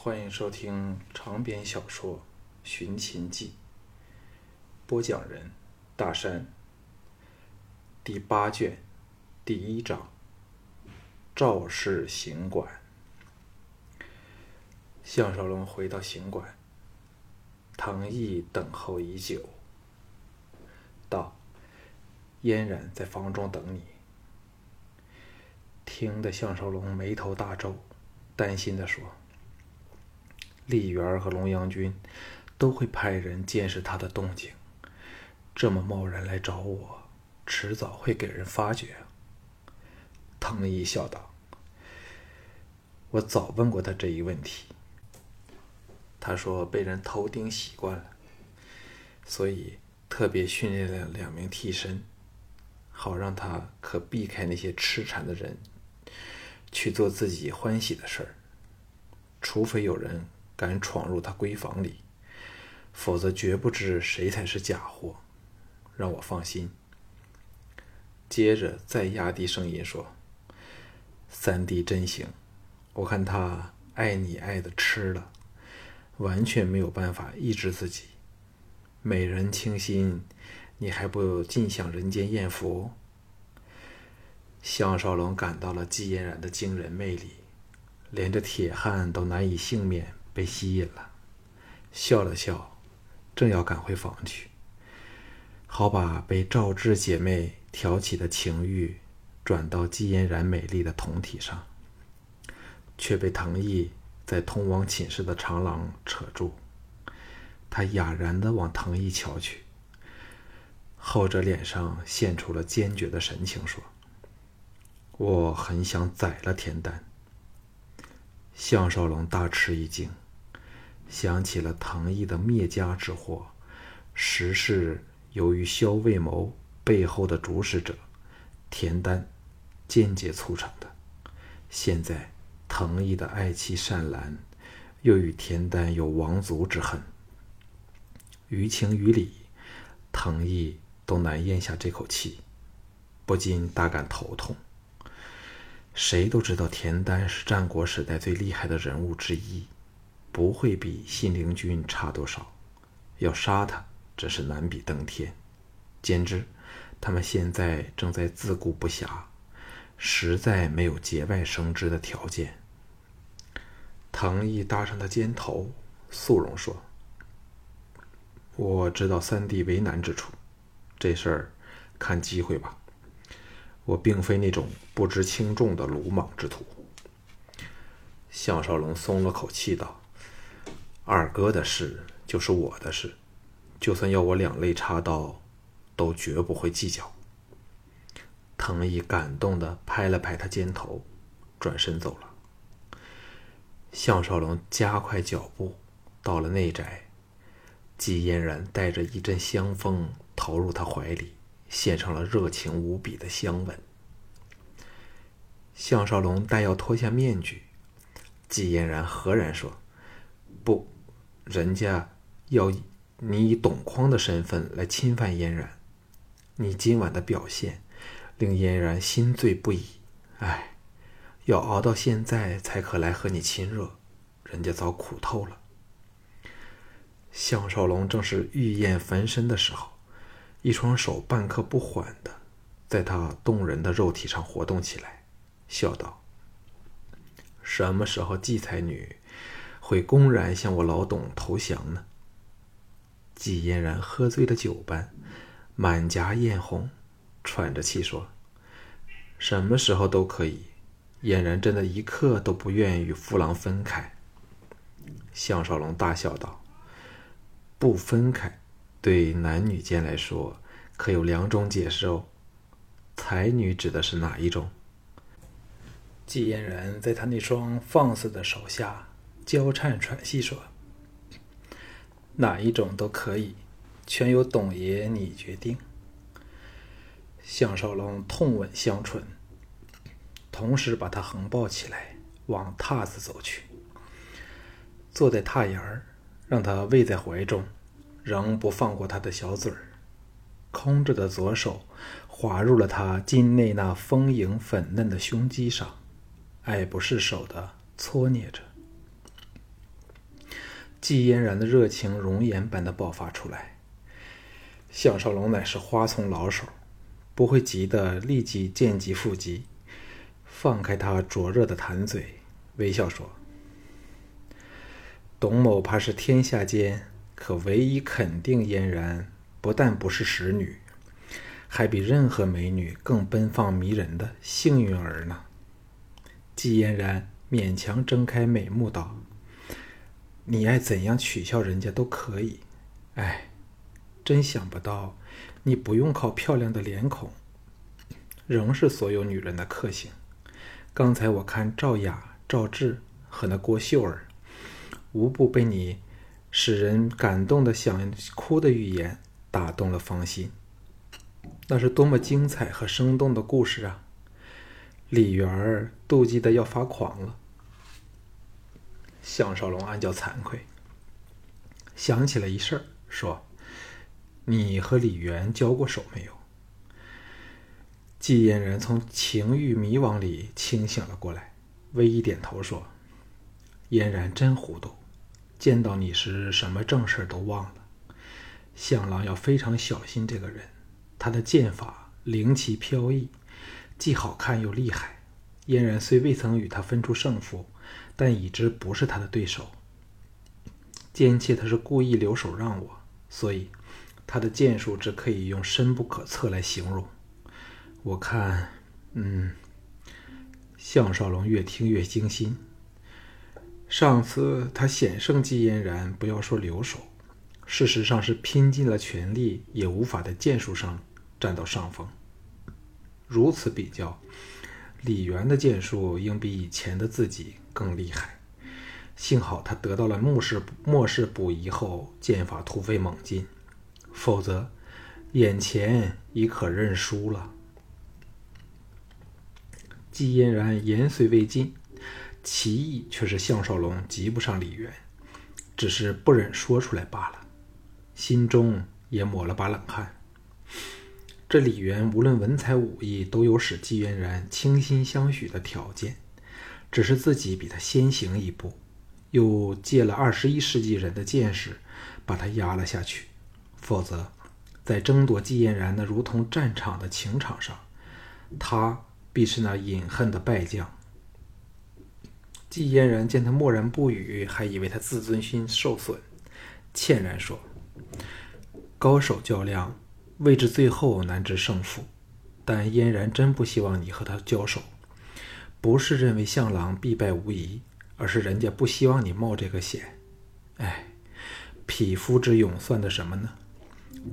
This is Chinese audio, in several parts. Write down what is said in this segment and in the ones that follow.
欢迎收听长篇小说《寻秦记》，播讲人：大山。第八卷，第一章：赵氏行馆。项少龙回到行馆，唐毅等候已久，道：“嫣然在房中等你。”听得项少龙眉头大皱，担心的说。丽媛和龙阳君都会派人监视他的动静，这么贸然来找我，迟早会给人发觉。藤毅笑道：“我早问过他这一问题，他说被人偷盯习惯了，所以特别训练了两名替身，好让他可避开那些痴缠的人，去做自己欢喜的事儿，除非有人。”敢闯入他闺房里，否则绝不知谁才是假货。让我放心。接着再压低声音说：“三弟真行，我看他爱你爱的痴了，完全没有办法抑制自己。美人倾心，你还不尽享人间艳福？”项少龙感到了季嫣然的惊人魅力，连这铁汉都难以幸免。被吸引了，笑了笑，正要赶回房去，好把被赵志姐妹挑起的情欲转到季嫣然美丽的酮体上，却被藤毅在通往寝室的长廊扯住。他哑然的往藤毅瞧去，后者脸上现出了坚决的神情，说：“我很想宰了田丹。”项少龙大吃一惊。想起了唐毅的灭家之祸，实是由于萧卫谋背后的主使者田丹间接促成的。现在唐毅的爱妻善兰又与田丹有王族之恨，于情于理，唐毅都难咽下这口气，不禁大感头痛。谁都知道田丹是战国时代最厉害的人物之一。不会比信陵君差多少，要杀他真是难比登天。简之，他们现在正在自顾不暇，实在没有节外生枝的条件。藤毅搭上他肩头，肃容说：“我知道三弟为难之处，这事儿看机会吧。我并非那种不知轻重的鲁莽之徒。”项少龙松了口气道。二哥的事就是我的事，就算要我两肋插刀，都绝不会计较。藤毅感动的拍了拍他肩头，转身走了。项少龙加快脚步，到了内宅，季嫣然带着一阵香风投入他怀里，献上了热情无比的香吻。项少龙待要脱下面具，季嫣然何然说：“不。”人家要你以董匡的身份来侵犯嫣然，你今晚的表现令嫣然心醉不已。唉，要熬到现在才可来和你亲热，人家早苦透了。项少龙正是欲焰焚身的时候，一双手半刻不缓的在他动人的肉体上活动起来，笑道：“什么时候季才女？”会公然向我老董投降呢？季嫣然喝醉了酒般，满颊艳红，喘着气说：“什么时候都可以。”嫣然真的一刻都不愿与父郎分开。项少龙大笑道：“不分开，对男女间来说，可有两种解释哦。才女指的是哪一种？”季嫣然在他那双放肆的手下。娇颤喘息说：“哪一种都可以，全由董爷你决定。”项少龙痛吻香唇，同时把他横抱起来，往榻子走去。坐在榻沿儿，让他偎在怀中，仍不放过他的小嘴儿。空着的左手滑入了他襟内那丰盈粉嫩的胸肌上，爱不释手的搓捏着。季嫣然的热情熔岩般的爆发出来。项少龙乃是花丛老手，不会急得立即见机复急，放开他灼热的痰嘴，微笑说：“董某怕是天下间可唯一肯定嫣然不但不是使女，还比任何美女更奔放迷人的幸运儿呢。”季嫣然勉强睁开美目道：“你爱怎样取笑人家都可以，哎。”真想不到，你不用靠漂亮的脸孔，仍是所有女人的克星。刚才我看赵雅、赵志和那郭秀儿，无不被你使人感动的想哭的语言打动了芳心。那是多么精彩和生动的故事啊！李媛儿妒忌的要发狂了。项少龙暗叫惭愧，想起了一事儿，说。你和李元交过手没有？季嫣然从情欲迷惘里清醒了过来，微一点头说：“嫣然真糊涂，见到你时什么正事都忘了。向郎要非常小心这个人，他的剑法灵奇飘逸，既好看又厉害。嫣然虽未曾与他分出胜负，但已知不是他的对手。奸妾他是故意留手让我，所以。”他的剑术只可以用深不可测来形容。我看，嗯，项少龙越听越惊心。上次他险胜季嫣然，不要说留手，事实上是拼尽了全力，也无法在剑术上占到上风。如此比较，李元的剑术应比以前的自己更厉害。幸好他得到了末世末世补遗后，剑法突飞猛进。否则，眼前已可认输了。季嫣然言虽未尽，其意却是项少龙及不上李渊，只是不忍说出来罢了，心中也抹了把冷汗。这李渊无论文采武艺，都有使季嫣然倾心相许的条件，只是自己比他先行一步，又借了二十一世纪人的见识，把他压了下去。否则，在争夺季嫣然那如同战场的情场上，他必是那隐恨的败将。季嫣然见他默然不语，还以为他自尊心受损，歉然说：“高手较量，未至最后难知胜负。但嫣然真不希望你和他交手，不是认为向郎必败无疑，而是人家不希望你冒这个险。哎，匹夫之勇算得什么呢？”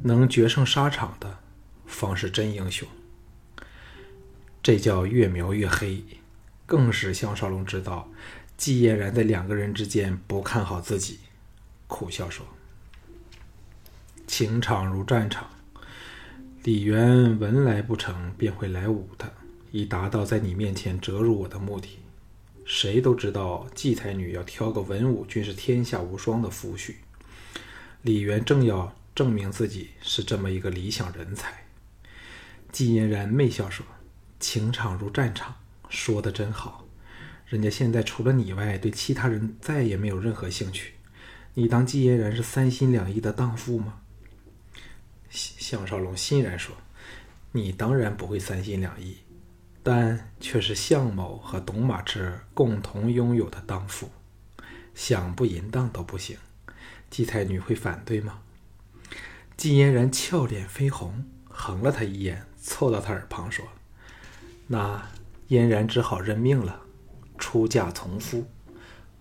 能决胜沙场的，方是真英雄。这叫越描越黑，更使项少龙知道季嫣然在两个人之间不看好自己，苦笑说：“情场如战场，李渊文来不成，便会来武的，以达到在你面前折辱我的目的。谁都知道，季才女要挑个文武均是天下无双的夫婿，李渊正要。”证明自己是这么一个理想人才。季嫣然媚笑说：“情场如战场，说的真好。人家现在除了你外，对其他人再也没有任何兴趣。你当季嫣然是三心两意的荡妇吗？”项少龙欣然说：“你当然不会三心两意，但却是项某和董马之共同拥有的荡妇，想不淫荡都不行。季太女会反对吗？”季嫣然俏脸绯红，横了他一眼，凑到他耳旁说：“那嫣然只好认命了，出嫁从夫。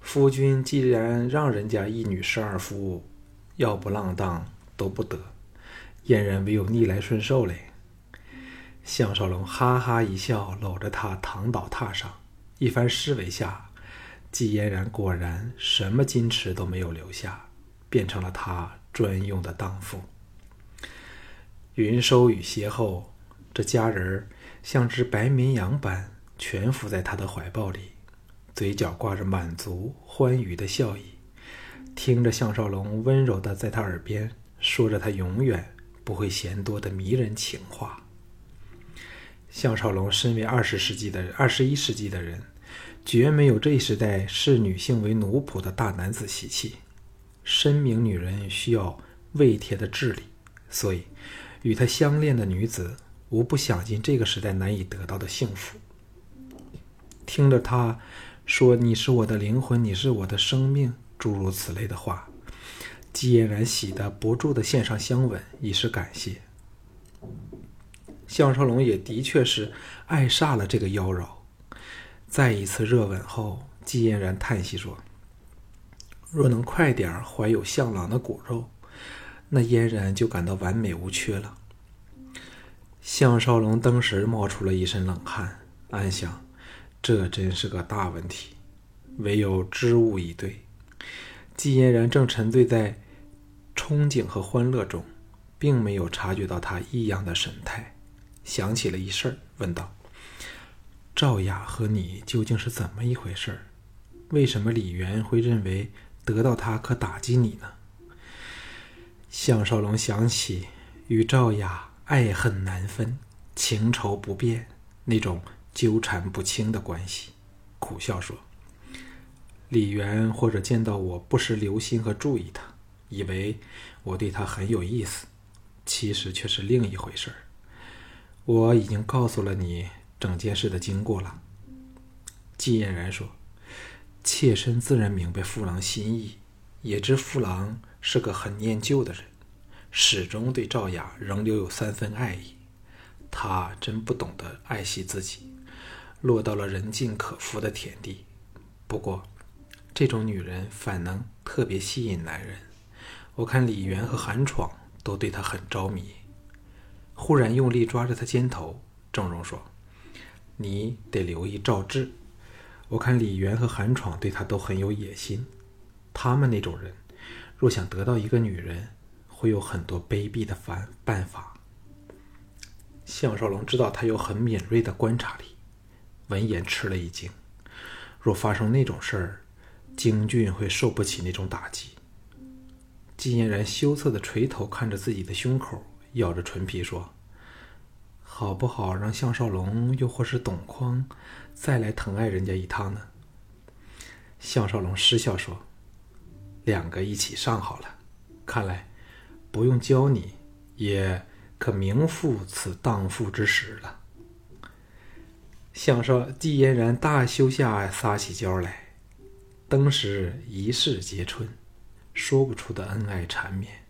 夫君既然让人家一女十二夫，要不浪荡都不得。嫣然唯有逆来顺受嘞。”项少龙哈哈一笑，搂着她躺倒榻上，一番施为下，季嫣然果然什么矜持都没有留下，变成了他专用的荡妇。云收雨歇后，这佳人像只白绵羊般蜷伏在他的怀抱里，嘴角挂着满足欢愉的笑意，听着项少龙温柔的在他耳边说着他永远不会嫌多的迷人情话。项少龙身为二十世纪的二十一世纪的人，绝没有这一时代视女性为奴仆的大男子习气，深明女人需要胃贴的智力，所以与他相恋的女子无不想尽这个时代难以得到的幸福。听着他说：“你是我的灵魂，你是我的生命”，诸如此类的话，季嫣然喜得不住的献上香吻，以示感谢。项少龙也的确是爱煞了这个妖娆。再一次热吻后，季嫣然叹息说：“若能快点怀有向郎的骨肉，那嫣然就感到完美无缺了。”项少龙当时冒出了一身冷汗，暗想：这真是个大问题。唯有知物以对。季嫣然正沉醉在憧憬和欢乐中，并没有察觉到他异样的神态。想起了一事儿，问道：“赵雅和你究竟是怎么一回事？为什么李元会认为得到他可打击你呢？”项少龙想起与赵雅爱恨难分、情仇不变那种纠缠不清的关系，苦笑说：“李元或者见到我不时留心和注意他，以为我对他很有意思，其实却是另一回事儿。”我已经告诉了你整件事的经过了。季嫣然说：“妾身自然明白父郎心意，也知父郎是个很念旧的人，始终对赵雅仍留有三分爱意。他真不懂得爱惜自己，落到了人尽可夫的田地。不过，这种女人反能特别吸引男人。我看李元和韩闯都对他很着迷。”忽然用力抓着他肩头，郑荣说：“你得留意赵志。我看李元和韩闯对他都很有野心。他们那种人，若想得到一个女人，会有很多卑鄙的办办法。”项少龙知道他有很敏锐的观察力，闻言吃了一惊。若发生那种事儿，京俊会受不起那种打击。季嫣然羞涩的垂头看着自己的胸口。咬着唇皮说：“好不好让项少龙又或是董匡再来疼爱人家一趟呢？”项少龙失笑说：“两个一起上好了。看来不用教你，也可名副此荡妇之实了。”项少季嫣然大羞下撒起娇来，登时一世皆春，说不出的恩爱缠绵。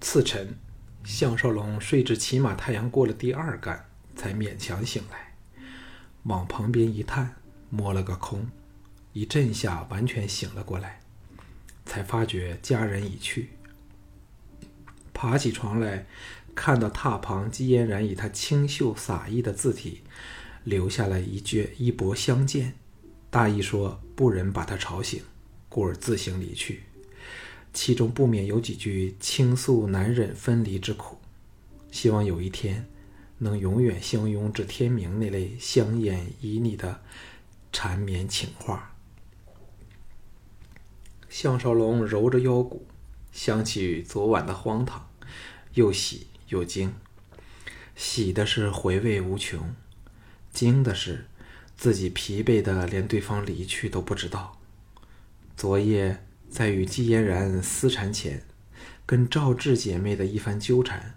次晨，项少龙睡至起码太阳过了第二竿，才勉强醒来，往旁边一探，摸了个空，一阵下完全醒了过来，才发觉家人已去。爬起床来，看到榻旁姬嫣然以她清秀洒逸的字体，留下了一句“一薄相见”，大意说不忍把他吵醒，故而自行离去。其中不免有几句倾诉难忍分离之苦，希望有一天能永远相拥至天明那类香艳旖旎的缠绵情话。项少龙揉着腰骨，想起昨晚的荒唐，又喜又惊。喜的是回味无穷，惊的是自己疲惫的连对方离去都不知道。昨夜。在与季嫣然私缠前，跟赵志姐妹的一番纠缠，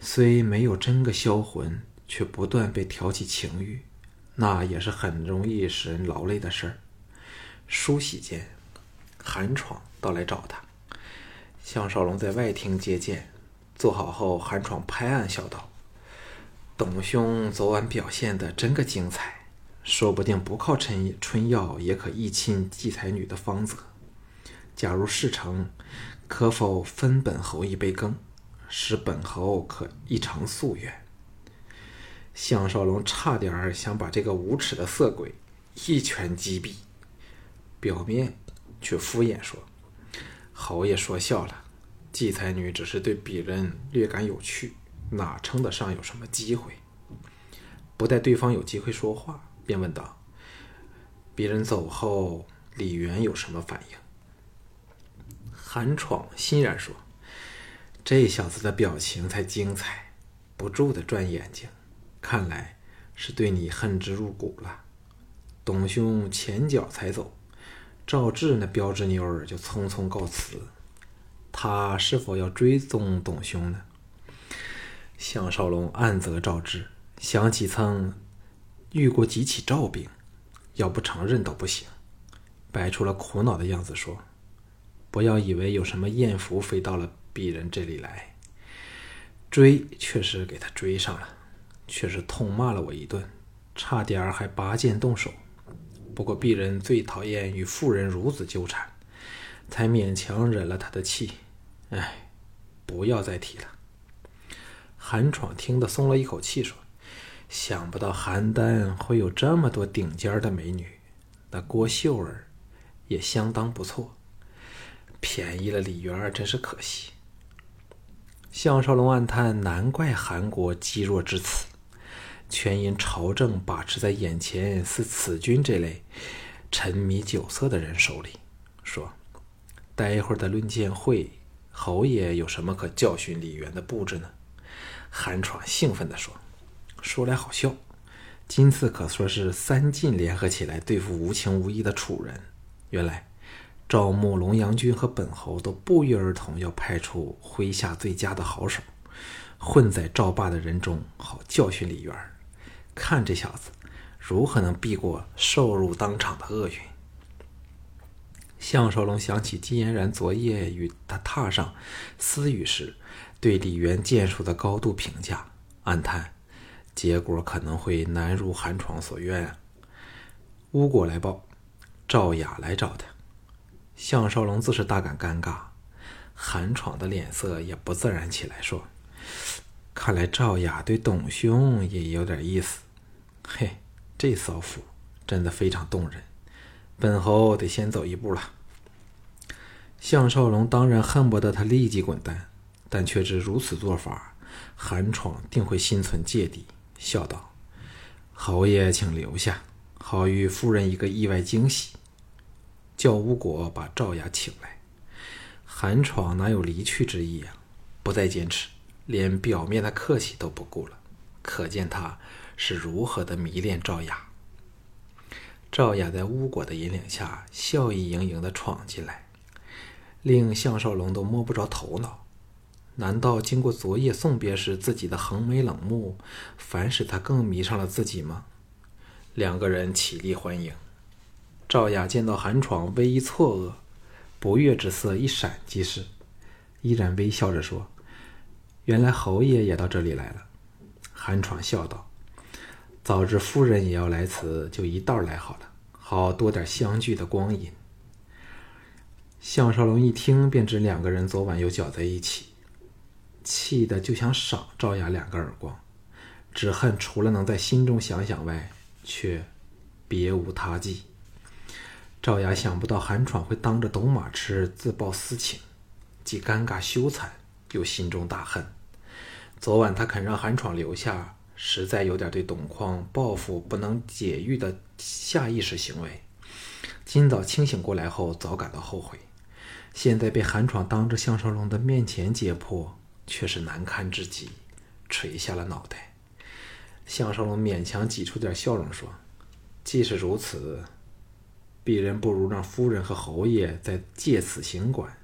虽没有真个销魂，却不断被挑起情欲，那也是很容易使人劳累的事儿。梳洗间，韩闯到来找他，项少龙在外厅接见，坐好后，韩闯拍案笑道：“董兄昨晚表现的真个精彩，说不定不靠春春药也可一亲季才女的芳泽。”假如事成，可否分本侯一杯羹，使本侯可一偿夙愿？项少龙差点想把这个无耻的色鬼一拳击毙，表面却敷衍说：“侯爷说笑了，季才女只是对鄙人略感有趣，哪称得上有什么机会？”不待对方有机会说话，便问道：“别人走后，李元有什么反应？”韩闯欣然说：“这小子的表情才精彩，不住的转眼睛，看来是对你恨之入骨了。董兄前脚才走，赵志那标致妞儿就匆匆告辞。他是否要追踪董兄呢？项少龙暗责赵志，想起曾遇过几起赵兵，要不承认都不行。摆出了苦恼的样子说：“不要以为有什么艳福飞到了鄙人这里来，追确实给他追上了，却是痛骂了我一顿，差点还拔剑动手。不过鄙人最讨厌与妇人如此纠缠，才勉强忍了他的气。哎，不要再提了。”韩闯听得松了一口气，说：“想不到邯郸会有这么多顶尖的美女，那郭秀儿。”也相当不错，便宜了李元真是可惜。项少龙暗叹：难怪韩国积弱至此，全因朝政把持在眼前似此君这类沉迷酒色的人手里。说：“待会儿的论剑会，侯爷有什么可教训李元的布置呢？”韩闯兴奋地说：“说来好笑，今次可说是三晋联合起来对付无情无义的楚人。”原来，赵穆、龙阳君和本侯都不约而同要派出麾下最佳的好手，混在赵霸的人中，好教训李渊。看这小子如何能避过受辱当场的厄运。项少龙想起金嫣然昨夜与他榻上私语时对李渊剑术的高度评价，暗叹结果可能会难如寒窗所愿啊。巫果来报。赵雅来找他，项少龙自是大感尴尬，韩闯的脸色也不自然起来，说：“看来赵雅对董兄也有点意思。嘿，这骚妇真的非常动人，本侯得先走一步了。”项少龙当然恨不得他立即滚蛋，但却知如此做法，韩闯定会心存芥蒂，笑道：“侯爷，请留下，好与夫人一个意外惊喜。”叫巫果把赵雅请来，韩闯哪有离去之意啊？不再坚持，连表面的客气都不顾了，可见他是如何的迷恋赵雅。赵雅在巫果的引领下，笑意盈盈的闯进来，令项少龙都摸不着头脑。难道经过昨夜送别时自己的横眉冷目，反使他更迷上了自己吗？两个人起立欢迎。赵雅见到韩闯，微一错愕，不悦之色一闪即逝，依然微笑着说：“原来侯爷也到这里来了。”韩闯笑道：“早知夫人也要来此，就一道来好了，好多点相聚的光阴。”项少龙一听，便知两个人昨晚又搅在一起，气得就想赏赵雅两个耳光，只恨除了能在心中想想外，却别无他计。赵雅想不到韩闯会当着董马痴自报私情，既尴尬羞惭，又心中大恨。昨晚他肯让韩闯留下，实在有点对董匡报复不能解郁的下意识行为。今早清醒过来后，早感到后悔。现在被韩闯当着项少龙的面前揭破，却是难堪至极，垂下了脑袋。项少龙勉强挤出点笑容说：“既是如此。”鄙人不如让夫人和侯爷再借此行馆，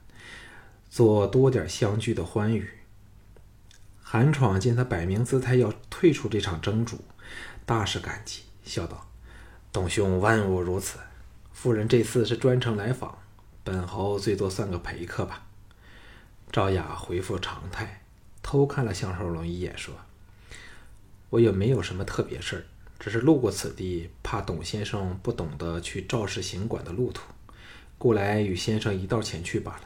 做多点相聚的欢愉。韩闯见他摆明姿态要退出这场争逐，大是感激，笑道：“董兄万物如此，夫人这次是专程来访，本侯最多算个陪客吧。”赵雅回复常态，偷看了向少龙一眼，说：“我也没有什么特别事儿。”只是路过此地，怕董先生不懂得去赵氏行馆的路途，故来与先生一道前去罢了。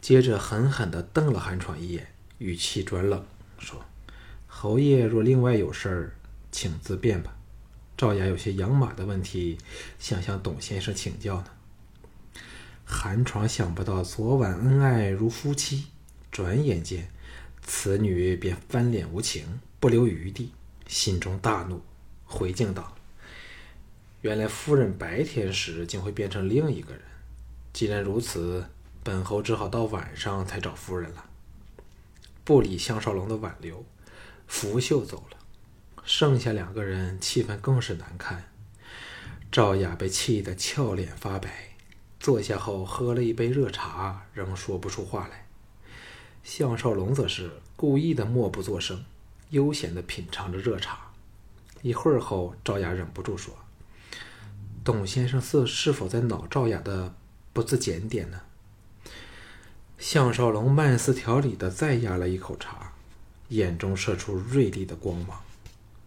接着狠狠地瞪了韩闯一眼，语气转冷，说：“侯爷若另外有事儿，请自便吧。赵雅有些养马的问题，想向董先生请教呢。”韩闯想不到昨晚恩爱如夫妻，转眼间此女便翻脸无情，不留余地，心中大怒。回敬道：“原来夫人白天时竟会变成另一个人。既然如此，本侯只好到晚上才找夫人了。”不理项少龙的挽留，拂袖走了。剩下两个人，气氛更是难看。赵雅被气得俏脸发白，坐下后喝了一杯热茶，仍说不出话来。项少龙则是故意的默不作声，悠闲的品尝着热茶。一会儿后，赵雅忍不住说：“董先生是是否在恼赵雅的不自检点呢？”项少龙慢丝条理的再压了一口茶，眼中射出锐利的光芒，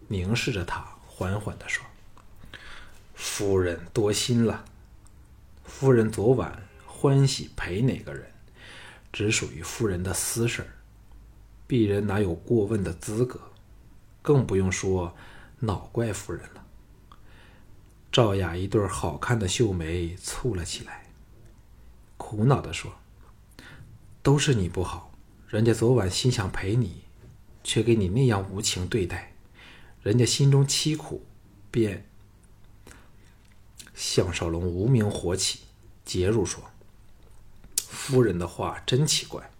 凝视着他，缓缓的说：“夫人多心了。夫人昨晚欢喜陪哪个人？”只属于夫人的私事儿，鄙人哪有过问的资格？更不用说恼怪夫人了。赵雅一对好看的秀眉蹙了起来，苦恼的说：“都是你不好，人家昨晚心想陪你，却给你那样无情对待，人家心中凄苦，便……”项少龙无名火起，结入说。夫人的话真奇怪。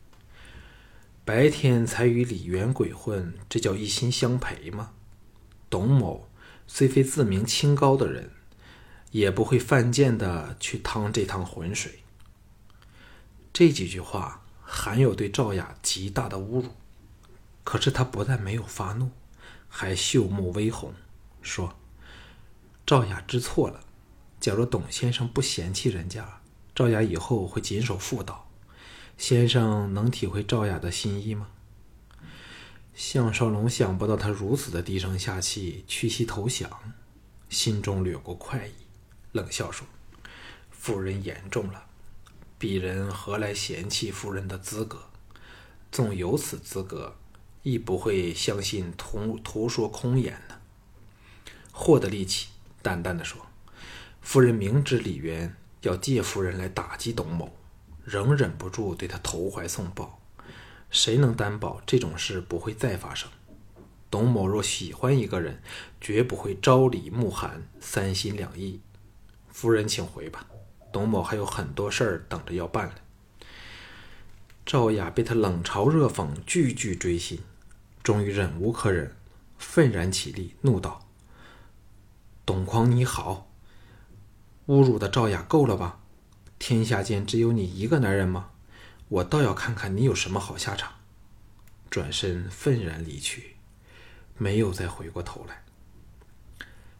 白天才与李元鬼混，这叫一心相陪吗？董某虽非自命清高的人，也不会犯贱的去趟这趟浑水。这几句话含有对赵雅极大的侮辱。可是他不但没有发怒，还秀目微红，说：“赵雅知错了。假如董先生不嫌弃人家。”赵雅以后会谨守妇道，先生能体会赵雅的心意吗？项少龙想不到他如此的低声下气、屈膝投降，心中掠过快意，冷笑说：“夫人言重了，鄙人何来嫌弃夫人的资格？纵有此资格，亦不会相信徒徒说空言呢。”获得力气，淡淡的说：“夫人明知李渊。”要借夫人来打击董某，仍忍不住对他投怀送抱。谁能担保这种事不会再发生？董某若喜欢一个人，绝不会朝李暮寒，三心两意。夫人，请回吧，董某还有很多事儿等着要办呢。赵雅被他冷嘲热讽，句句锥心，终于忍无可忍，愤然起立，怒道：“董匡，你好！”侮辱的赵雅够了吧？天下间只有你一个男人吗？我倒要看看你有什么好下场！转身愤然离去，没有再回过头来。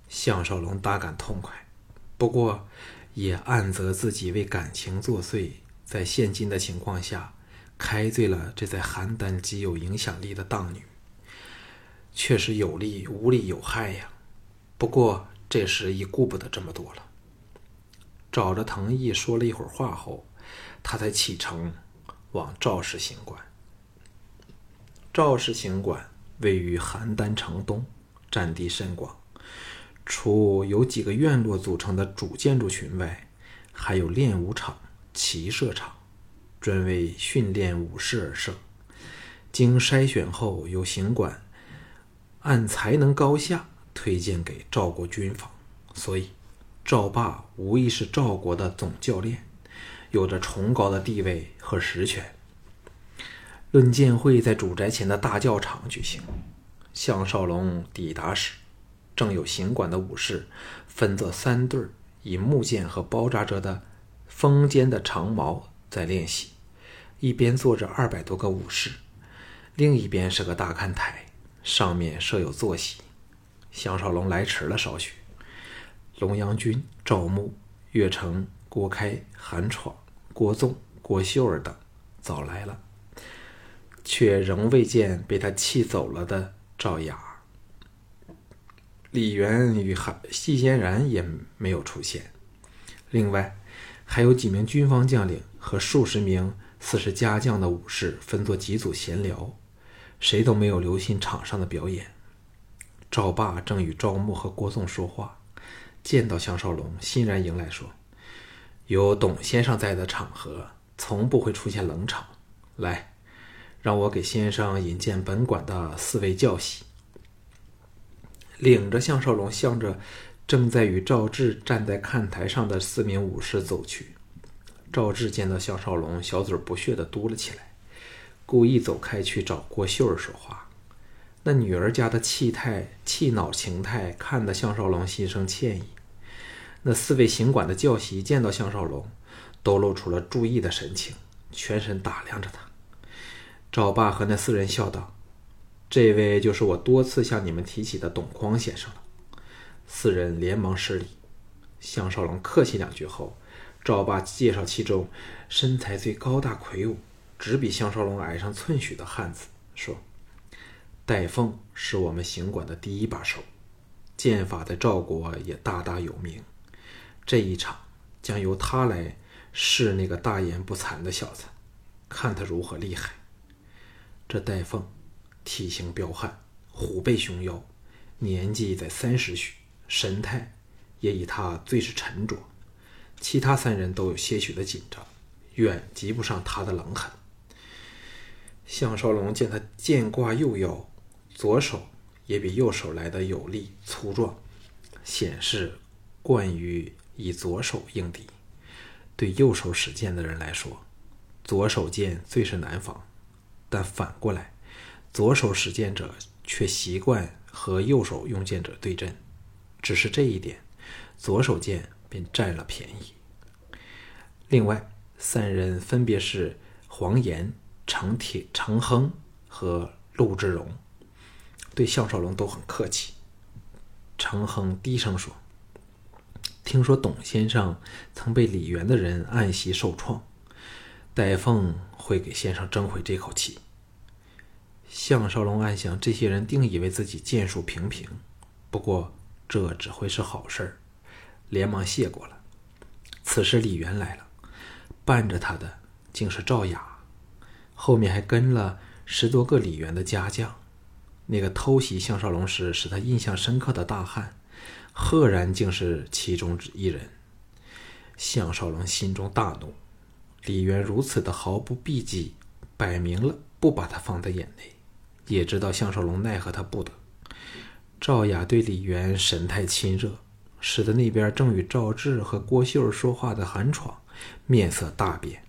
项少龙大感痛快，不过也暗责自己为感情作祟，在现今的情况下开罪了这在邯郸极有影响力的荡女，确实有利无利有害呀。不过这时已顾不得这么多了。找着藤毅说了一会儿话后，他才启程往赵氏行馆。赵氏行馆位于邯郸城东，占地甚广，除由几个院落组成的主建筑群外，还有练武场、骑射场，专为训练武士而设。经筛选后，由行馆按才能高下推荐给赵国军方，所以。赵霸无疑是赵国的总教练，有着崇高的地位和实权。论剑会在主宅前的大教场举行。项少龙抵达时，正有行馆的武士分作三队，以木剑和包扎着的锋尖的长矛在练习。一边坐着二百多个武士，另一边是个大看台，上面设有坐席。项少龙来迟了少许。龙阳君、赵牧、岳成、郭开、韩闯、郭纵、郭秀儿等早来了，却仍未见被他气走了的赵雅。李元与韩季嫣然也没有出现。另外，还有几名军方将领和数十名似是家将的武士分作几组闲聊，谁都没有留心场上的表演。赵霸正与赵牧和郭纵说话。见到项少龙，欣然迎来，说：“有董先生在的场合，从不会出现冷场。来，让我给先生引荐本馆的四位教习。”领着项少龙，向着正在与赵志站在看台上的四名武士走去。赵志见到项少龙，小嘴不屑地嘟了起来，故意走开去找郭秀儿说话。那女儿家的气态、气恼情态，看得项少龙心生歉意。那四位行馆的教习见到项少龙，都露出了注意的神情，全神打量着他。赵霸和那四人笑道：“这位就是我多次向你们提起的董匡先生了。”四人连忙施礼。项少龙客气两句后，赵霸介绍其中身材最高大魁梧、只比项少龙矮上寸许的汉子，说：“戴凤是我们行馆的第一把手，剑法在赵国也大大有名。这一场将由他来试那个大言不惭的小子，看他如何厉害。”这戴凤体型彪悍，虎背熊腰，年纪在三十许，神态。也以他最是沉着，其他三人都有些许的紧张，远及不上他的冷狠。项少龙见他剑挂右腰，左手也比右手来的有力粗壮，显示惯于以左手应敌。对右手使剑的人来说，左手剑最是难防；但反过来，左手使剑者却习惯和右手用剑者对阵，只是这一点。左手剑便占了便宜。另外三人分别是黄岩、程铁、程亨和陆志荣，对项少龙都很客气。程亨低声说：“听说董先生曾被李元的人暗袭受创，戴凤会给先生争回这口气。”项少龙暗想：这些人定以为自己剑术平平，不过这只会是好事儿。连忙谢过了。此时李元来了，伴着他的竟是赵雅，后面还跟了十多个李元的家将。那个偷袭项少龙时使他印象深刻的大汉，赫然竟是其中之一人。项少龙心中大怒，李渊如此的毫不避忌，摆明了不把他放在眼内，也知道项少龙奈何他不得。赵雅对李渊神态亲热。使得那边正与赵志和郭秀说话的韩闯面色大变。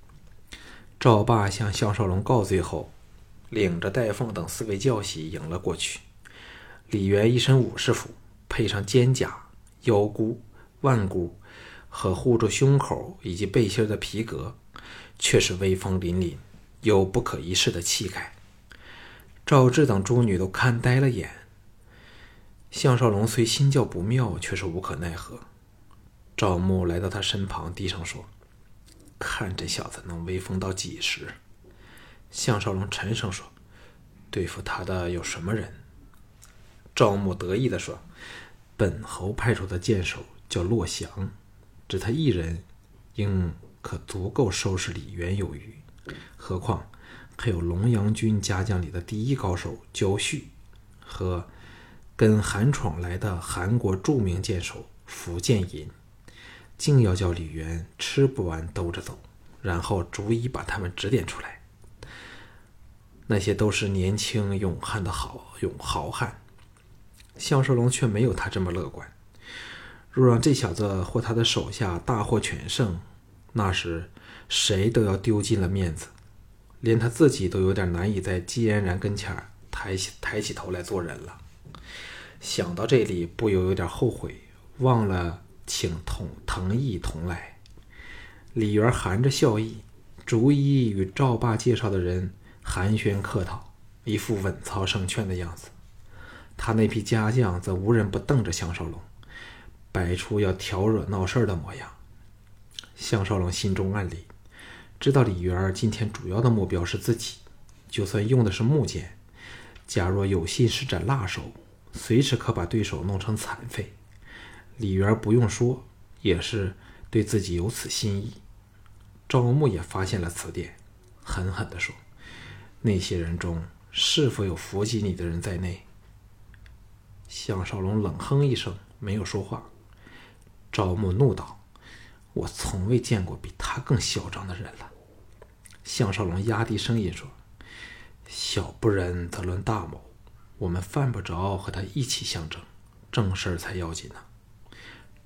赵霸向项少龙告罪后，领着戴凤等四位教习迎了过去。李元一身武士服，配上肩甲、腰箍、腕箍和护住胸口以及背心的皮革，却是威风凛凛，有不可一世的气概。赵志等诸女都看呆了眼。项少龙虽心叫不妙，却是无可奈何。赵牧来到他身旁，低声说：“看这小子能威风到几时？”项少龙沉声说：“对付他的有什么人？”赵牧得意地说：“本侯派出的剑手叫洛翔，只他一人，应可足够收拾李渊有余。何况还有龙阳军家将里的第一高手焦旭和。”跟韩闯来的韩国著名剑手福建银，竟要叫李渊吃不完兜着走，然后逐一把他们指点出来。那些都是年轻勇悍的好勇豪汉，项少龙却没有他这么乐观。若让这小子或他的手下大获全胜，那时谁都要丢尽了面子，连他自己都有点难以在季嫣然跟前抬起抬起头来做人了。想到这里，不由有点后悔，忘了请同藤义同来。李元含着笑意，逐一与赵霸介绍的人寒暄客套，一副稳操胜券的样子。他那批家将则无人不瞪着项少龙，摆出要挑惹闹事儿的模样。项少龙心中暗里知道，李元今天主要的目标是自己，就算用的是木剑，假若有心施展辣手。随时可把对手弄成残废，李元不用说，也是对自己有此心意。赵木也发现了此点，狠狠地说：“那些人中是否有伏击你的人在内？”项少龙冷哼一声，没有说话。赵牧怒道：“我从未见过比他更嚣张的人了。”项少龙压低声音说：“小不忍则论大谋。”我们犯不着和他一起相争，正事儿才要紧呢。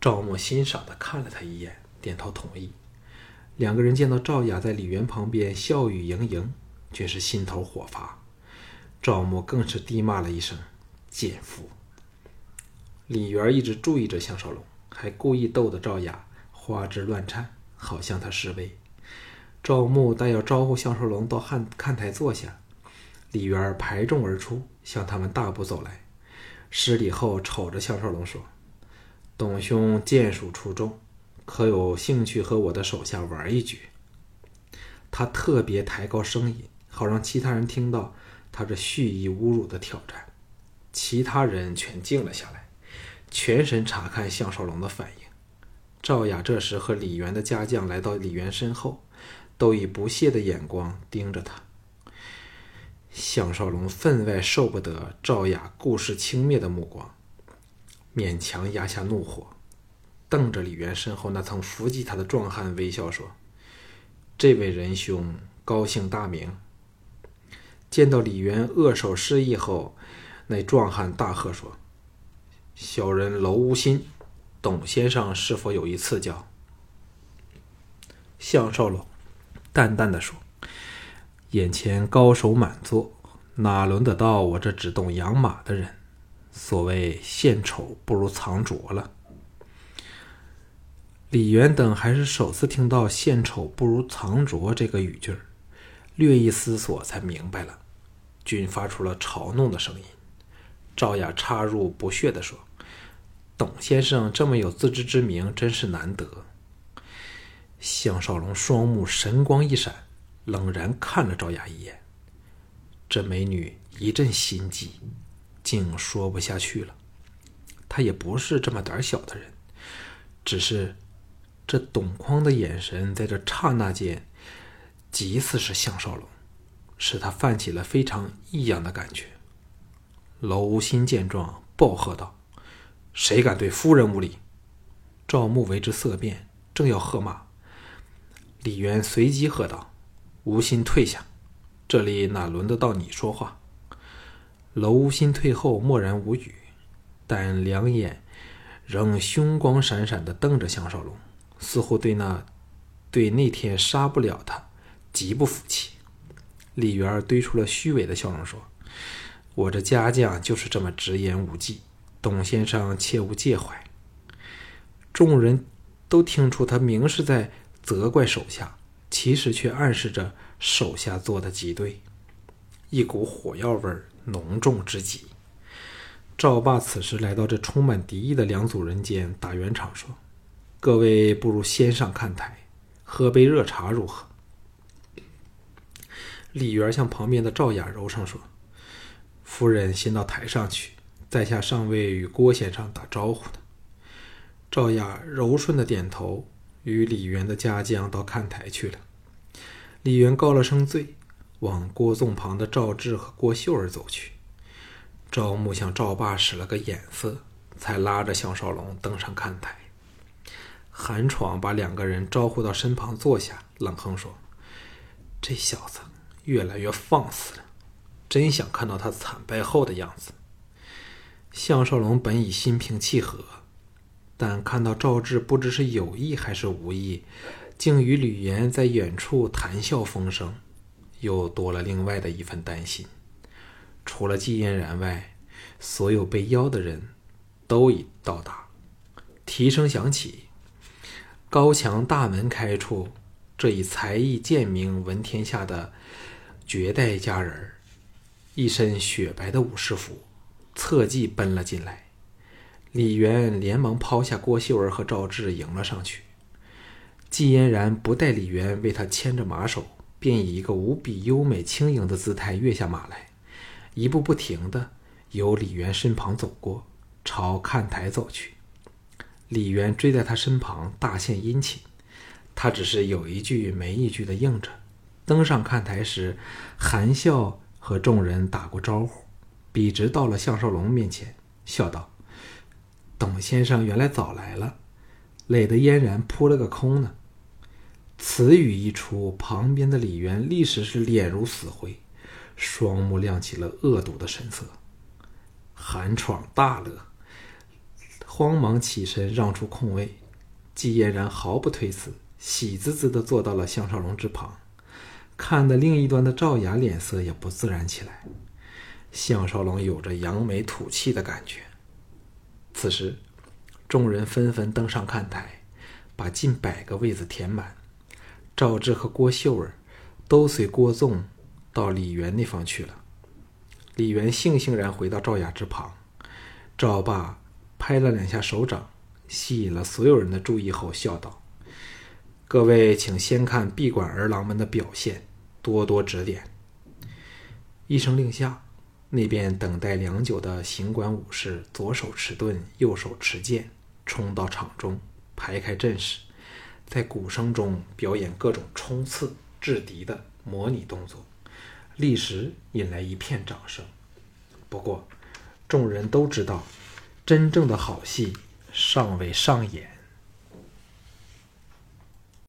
赵默欣赏的看了他一眼，点头同意。两个人见到赵雅在李元旁边笑语盈盈，却是心头火发。赵牧更是低骂了一声“贱妇”。李元一直注意着项少龙，还故意逗得赵雅花枝乱颤，好向他示威。赵牧待要招呼项少龙到看看台坐下，李渊排众而出，向他们大步走来。施礼后，瞅着项少龙说：“董兄剑术出众，可有兴趣和我的手下玩一局？”他特别抬高声音，好让其他人听到他这蓄意侮辱的挑战。其他人全静了下来，全神查看项少龙的反应。赵雅这时和李元的家将来到李元身后，都以不屑的眼光盯着他。项少龙分外受不得赵雅故事轻蔑的目光，勉强压下怒火，瞪着李元身后那曾伏击他的壮汉，微笑说：“这位仁兄高姓大名？”见到李元扼手示意后，那壮汉大喝说：“小人娄无心，董先生是否有意赐教？”项少龙淡淡的说。眼前高手满座，哪轮得到我这只懂养马的人？所谓献丑不如藏拙了。李元等还是首次听到“献丑不如藏拙”这个语句儿，略一思索才明白了，均发出了嘲弄的声音。赵雅插入，不屑地说：“董先生这么有自知之明，真是难得。”项少龙双目神光一闪。冷然看了赵雅一眼，这美女一阵心悸，竟说不下去了。她也不是这么胆小的人，只是这董匡的眼神在这刹那间，极似是项少龙，使他泛起了非常异样的感觉。娄无心见状，暴喝道：“谁敢对夫人无礼？”赵牧为之色变，正要喝骂，李渊随即喝道。无心退下，这里哪轮得到你说话？娄无心退后，默然无语，但两眼仍凶光闪闪的瞪着项少龙，似乎对那对那天杀不了他极不服气。李元儿堆出了虚伪的笑容，说：“我这家将就是这么直言无忌，董先生切勿介怀。”众人都听出他明是在责怪手下。其实却暗示着手下做的极对，一股火药味浓重之极。赵霸此时来到这充满敌意的两组人间，打圆场说：“各位不如先上看台，喝杯热茶如何？”李元向旁边的赵雅柔声说：“夫人先到台上去，在下尚未与郭先生打招呼呢。”赵雅柔顺的点头。与李元的家将到看台去了。李元告了声罪，往郭纵旁的赵志和郭秀儿走去。赵牧向赵霸使了个眼色，才拉着项少龙登上看台。韩闯把两个人招呼到身旁坐下，冷哼说：“这小子越来越放肆了，真想看到他惨败后的样子。”项少龙本已心平气和。但看到赵志不知是有意还是无意，竟与吕岩在远处谈笑风生，又多了另外的一份担心。除了季嫣然外，所有被邀的人都已到达。提声响起，高墙大门开处，这一才艺剑名闻天下的绝代佳人，一身雪白的武士服，侧骑奔了进来。李渊连忙抛下郭秀儿和赵志，迎了上去。季嫣然不待李渊为他牵着马手，便以一个无比优美轻盈的姿态跃下马来，一步不停的由李渊身旁走过，朝看台走去。李渊追在他身旁，大献殷勤。他只是有一句没一句的应着。登上看台时，含笑和众人打过招呼，笔直到了项少龙面前，笑道。董先生原来早来了，累得嫣然扑了个空呢。此语一出，旁边的李渊立时是脸如死灰，双目亮起了恶毒的神色。韩闯大乐，慌忙起身让出空位。季嫣然毫不推辞，喜滋滋的坐到了项少龙之旁，看的另一端的赵雅脸色也不自然起来。项少龙有着扬眉吐气的感觉。此时，众人纷纷登上看台，把近百个位子填满。赵志和郭秀儿都随郭纵到李元那方去了。李元悻悻然回到赵雅之旁，赵爸拍了两下手掌，吸引了所有人的注意后笑道：“各位，请先看闭馆儿郎们的表现，多多指点。”一声令下，那边等待良久的行馆武士左手持盾，右手持剑，冲到场中，排开阵势，在鼓声中表演各种冲刺、制敌的模拟动作。立时引来一片掌声。不过，众人都知道，真正的好戏尚未上演。